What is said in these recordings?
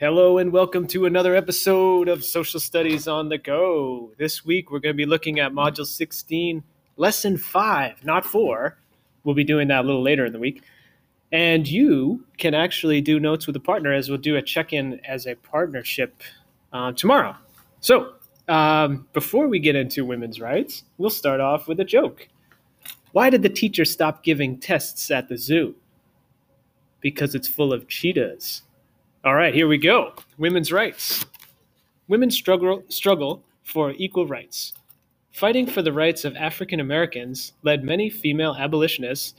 Hello and welcome to another episode of Social Studies on the Go. This week we're going to be looking at Module 16, Lesson 5, not 4. We'll be doing that a little later in the week. And you can actually do notes with a partner as we'll do a check in as a partnership uh, tomorrow. So, um, before we get into women's rights, we'll start off with a joke. Why did the teacher stop giving tests at the zoo? Because it's full of cheetahs. All right, here we go. Women's rights. Women struggle struggle for equal rights. Fighting for the rights of African Americans led many female abolitionists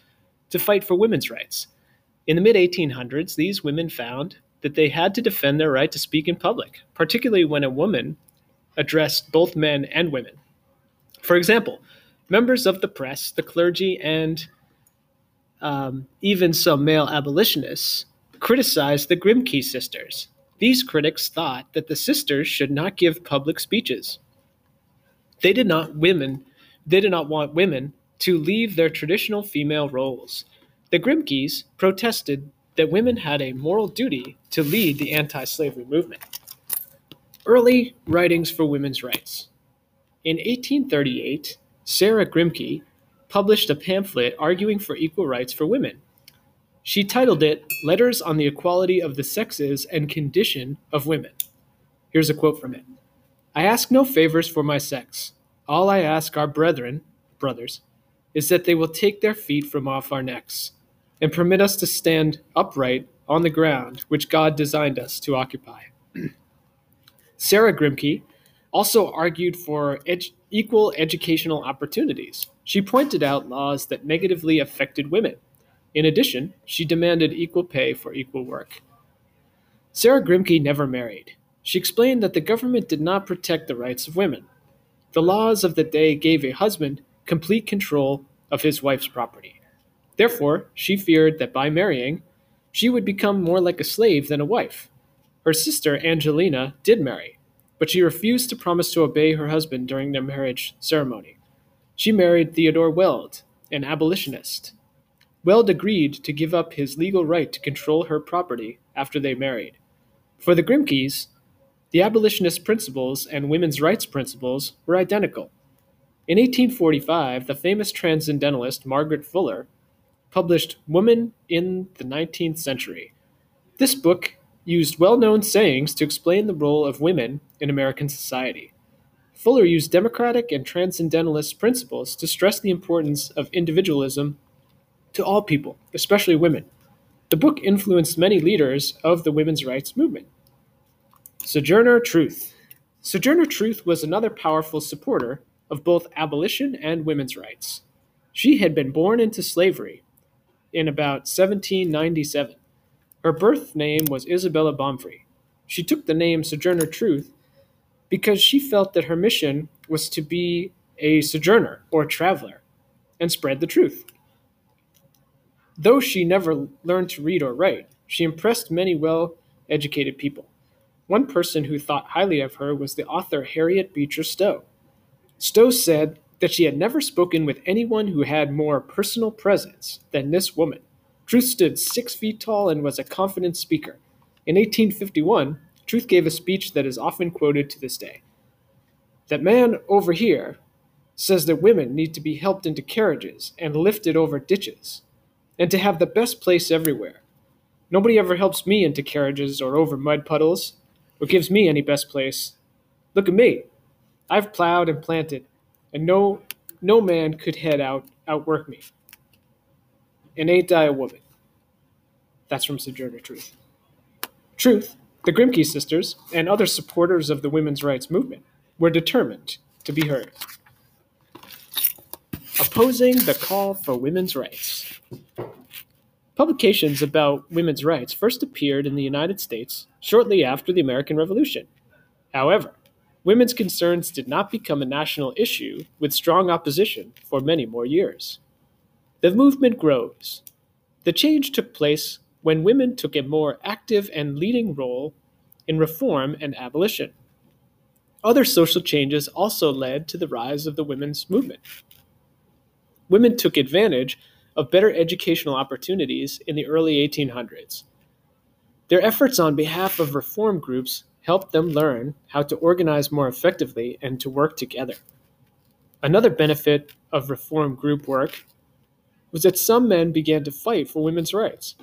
to fight for women's rights. In the mid 1800s, these women found that they had to defend their right to speak in public, particularly when a woman addressed both men and women. For example, members of the press, the clergy, and um, even some male abolitionists criticized the Grimke sisters. These critics thought that the sisters should not give public speeches. They did not women they did not want women to leave their traditional female roles. The Grimkes protested that women had a moral duty to lead the anti-slavery movement. Early writings for women's rights. In 1838, Sarah Grimke published a pamphlet arguing for equal rights for women. She titled it Letters on the Equality of the Sexes and Condition of Women. Here's a quote from it I ask no favors for my sex. All I ask our brethren, brothers, is that they will take their feet from off our necks and permit us to stand upright on the ground which God designed us to occupy. Sarah Grimke also argued for equal educational opportunities. She pointed out laws that negatively affected women in addition, she demanded equal pay for equal work. Sarah Grimke never married. She explained that the government did not protect the rights of women. The laws of the day gave a husband complete control of his wife's property. Therefore, she feared that by marrying, she would become more like a slave than a wife. Her sister, Angelina, did marry, but she refused to promise to obey her husband during their marriage ceremony. She married Theodore Weld, an abolitionist, Weld agreed to give up his legal right to control her property after they married. For the Grimkes, the abolitionist principles and women's rights principles were identical. In 1845, the famous transcendentalist Margaret Fuller published Woman in the Nineteenth Century. This book used well known sayings to explain the role of women in American society. Fuller used democratic and transcendentalist principles to stress the importance of individualism to all people, especially women. The book influenced many leaders of the women's rights movement. Sojourner Truth. Sojourner Truth was another powerful supporter of both abolition and women's rights. She had been born into slavery in about 1797. Her birth name was Isabella Baumfree. She took the name Sojourner Truth because she felt that her mission was to be a sojourner or traveler and spread the truth. Though she never learned to read or write, she impressed many well educated people. One person who thought highly of her was the author Harriet Beecher Stowe. Stowe said that she had never spoken with anyone who had more personal presence than this woman. Truth stood six feet tall and was a confident speaker. In 1851, Truth gave a speech that is often quoted to this day. That man over here says that women need to be helped into carriages and lifted over ditches and to have the best place everywhere. Nobody ever helps me into carriages or over mud puddles, or gives me any best place. Look at me. I've plowed and planted, and no no man could head out outwork me. And ain't I a woman? That's from Sojourner Truth. Truth, the Grimke sisters, and other supporters of the women's rights movement were determined to be heard. Opposing the call for women's rights. Publications about women's rights first appeared in the United States shortly after the American Revolution. However, women's concerns did not become a national issue with strong opposition for many more years. The movement grows. The change took place when women took a more active and leading role in reform and abolition. Other social changes also led to the rise of the women's movement. Women took advantage of better educational opportunities in the early 1800s. Their efforts on behalf of reform groups helped them learn how to organize more effectively and to work together. Another benefit of reform group work was that some men began to fight for women's rights.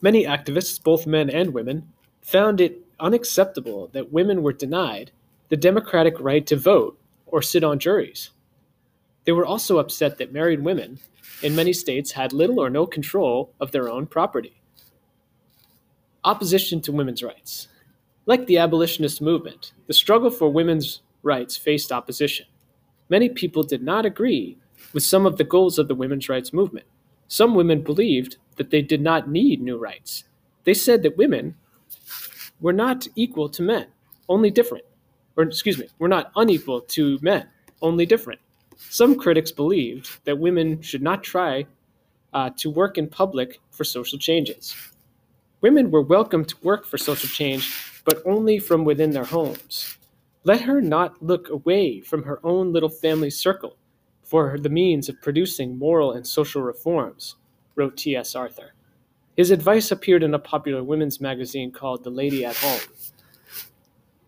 Many activists, both men and women, found it unacceptable that women were denied the democratic right to vote or sit on juries. They were also upset that married women in many states had little or no control of their own property. Opposition to women's rights. Like the abolitionist movement, the struggle for women's rights faced opposition. Many people did not agree with some of the goals of the women's rights movement. Some women believed that they did not need new rights. They said that women were not equal to men, only different. Or, excuse me, were not unequal to men, only different. Some critics believed that women should not try uh, to work in public for social changes. Women were welcome to work for social change, but only from within their homes. Let her not look away from her own little family circle for the means of producing moral and social reforms, wrote T.S. Arthur. His advice appeared in a popular women's magazine called The Lady at Home.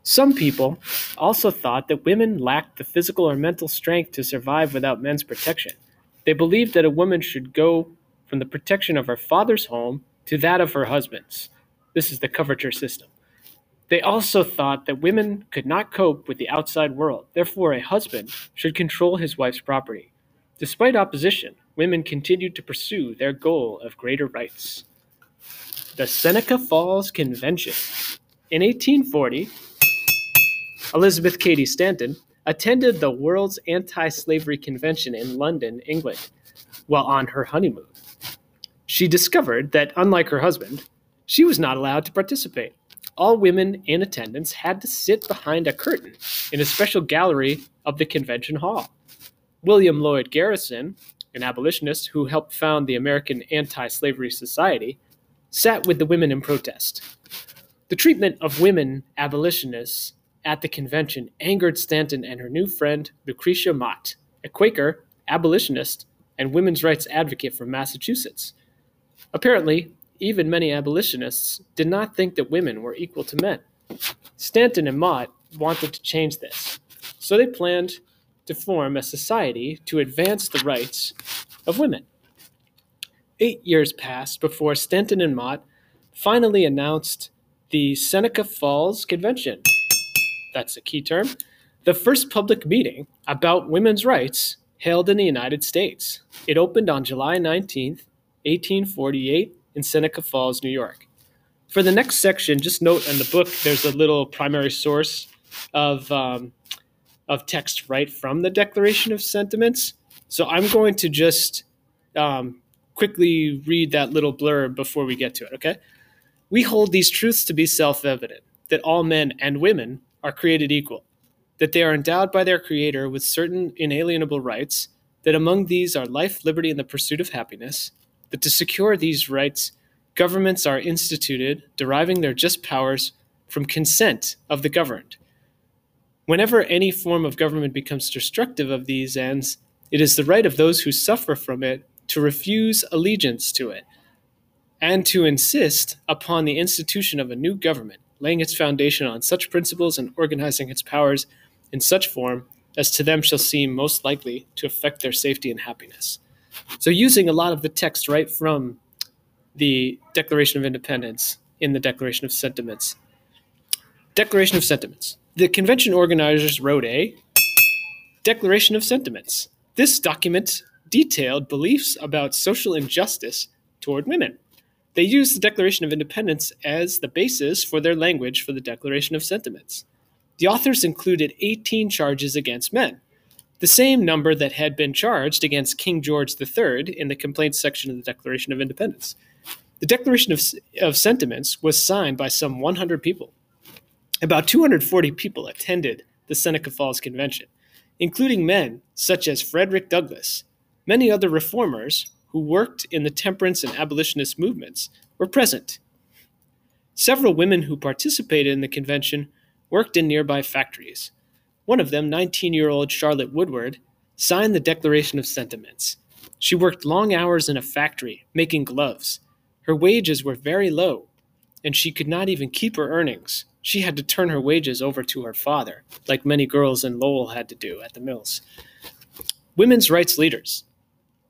Some people also thought that women lacked the physical or mental strength to survive without men's protection. They believed that a woman should go from the protection of her father's home to that of her husband's. This is the coverture system. They also thought that women could not cope with the outside world, therefore, a husband should control his wife's property. Despite opposition, women continued to pursue their goal of greater rights. The Seneca Falls Convention. In 1840, Elizabeth Cady Stanton attended the World's Anti Slavery Convention in London, England, while on her honeymoon. She discovered that, unlike her husband, she was not allowed to participate. All women in attendance had to sit behind a curtain in a special gallery of the convention hall. William Lloyd Garrison, an abolitionist who helped found the American Anti Slavery Society, sat with the women in protest. The treatment of women abolitionists at the convention angered Stanton and her new friend, Lucretia Mott, a Quaker, abolitionist, and women's rights advocate from Massachusetts. Apparently, even many abolitionists did not think that women were equal to men. Stanton and Mott wanted to change this, so they planned to form a society to advance the rights of women. Eight years passed before Stanton and Mott finally announced the Seneca Falls Convention that's a key term, the first public meeting about women's rights held in the United States. It opened on July 19, 1848, in Seneca Falls, New York. For the next section, just note in the book there's a little primary source of, um, of text right from the Declaration of Sentiments. So I'm going to just um, quickly read that little blurb before we get to it, okay? We hold these truths to be self evident that all men and women are created equal, that they are endowed by their Creator with certain inalienable rights, that among these are life, liberty, and the pursuit of happiness, that to secure these rights, governments are instituted, deriving their just powers from consent of the governed. Whenever any form of government becomes destructive of these ends, it is the right of those who suffer from it to refuse allegiance to it and to insist upon the institution of a new government laying its foundation on such principles and organizing its powers in such form as to them shall seem most likely to affect their safety and happiness. So, using a lot of the text right from the Declaration of Independence in the Declaration of Sentiments. Declaration of Sentiments. The convention organizers wrote a Declaration of Sentiments. This document detailed beliefs about social injustice toward women. They used the Declaration of Independence as the basis for their language for the Declaration of Sentiments. The authors included 18 charges against men, the same number that had been charged against King George III in the complaints section of the Declaration of Independence. The Declaration of, of Sentiments was signed by some 100 people. About 240 people attended the Seneca Falls Convention, including men such as Frederick Douglass, many other reformers who worked in the temperance and abolitionist movements were present. Several women who participated in the convention worked in nearby factories. One of them, 19 year old Charlotte Woodward, signed the Declaration of Sentiments. She worked long hours in a factory making gloves. Her wages were very low. and she could not even keep her earnings. She had to turn her wages over to her father, like many girls in Lowell had to do at the mills. Women's rights leaders.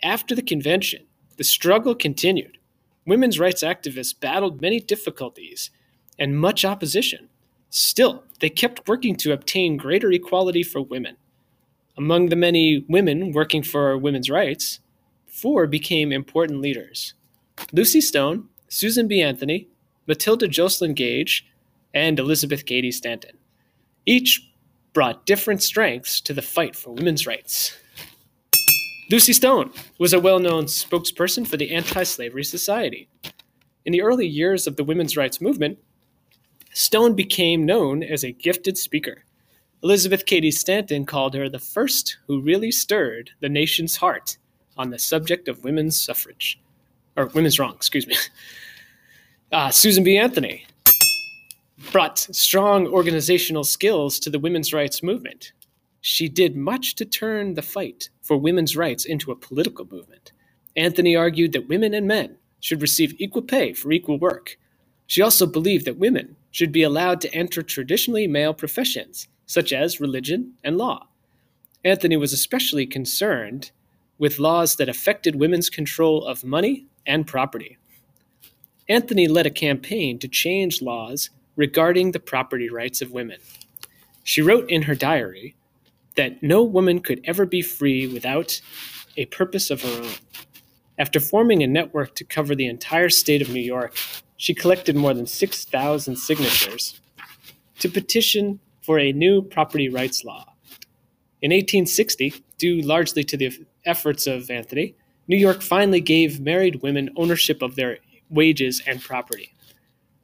After the convention, the struggle continued. Women's rights activists battled many difficulties and much opposition. Still, they kept working to obtain greater equality for women. Among the many women working for women's rights, four became important leaders Lucy Stone, Susan B. Anthony, Matilda Joslyn Gage, and Elizabeth Cady Stanton. Each brought different strengths to the fight for women's rights. Lucy Stone was a well known spokesperson for the Anti Slavery Society. In the early years of the women's rights movement, Stone became known as a gifted speaker. Elizabeth Cady Stanton called her the first who really stirred the nation's heart on the subject of women's suffrage. Or women's wrong, excuse me. Uh, Susan B. Anthony brought strong organizational skills to the women's rights movement. She did much to turn the fight for women's rights into a political movement. Anthony argued that women and men should receive equal pay for equal work. She also believed that women should be allowed to enter traditionally male professions, such as religion and law. Anthony was especially concerned with laws that affected women's control of money and property. Anthony led a campaign to change laws regarding the property rights of women. She wrote in her diary that no woman could ever be free without a purpose of her own. After forming a network to cover the entire state of New York, she collected more than 6,000 signatures to petition for a new property rights law. In 1860, due largely to the efforts of Anthony, New York finally gave married women ownership of their wages and property.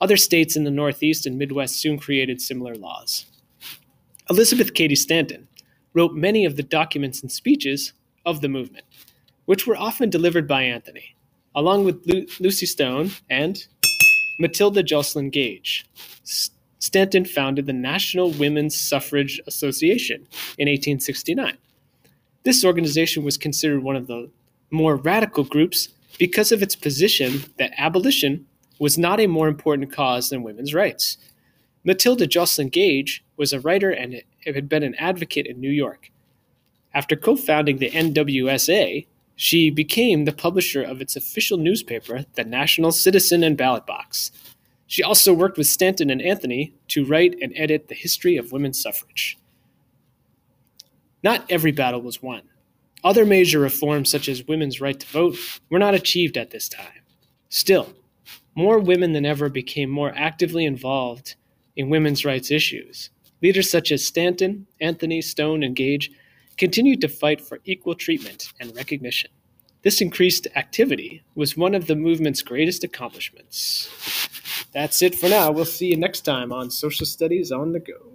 Other states in the Northeast and Midwest soon created similar laws. Elizabeth Cady Stanton wrote many of the documents and speeches of the movement, which were often delivered by Anthony, along with Lu- Lucy Stone and Matilda Joslyn Gage. Stanton founded the National Women's Suffrage Association in 1869. This organization was considered one of the more radical groups because of its position that abolition was not a more important cause than women's rights. Matilda Joslyn Gage was a writer and had been an advocate in New York. After co founding the NWSA, she became the publisher of its official newspaper, the National Citizen and Ballot Box. She also worked with Stanton and Anthony to write and edit the history of women's suffrage. Not every battle was won. Other major reforms, such as women's right to vote, were not achieved at this time. Still, more women than ever became more actively involved in women's rights issues. Leaders such as Stanton, Anthony, Stone, and Gage continued to fight for equal treatment and recognition. This increased activity was one of the movement's greatest accomplishments. That's it for now. We'll see you next time on Social Studies on the Go.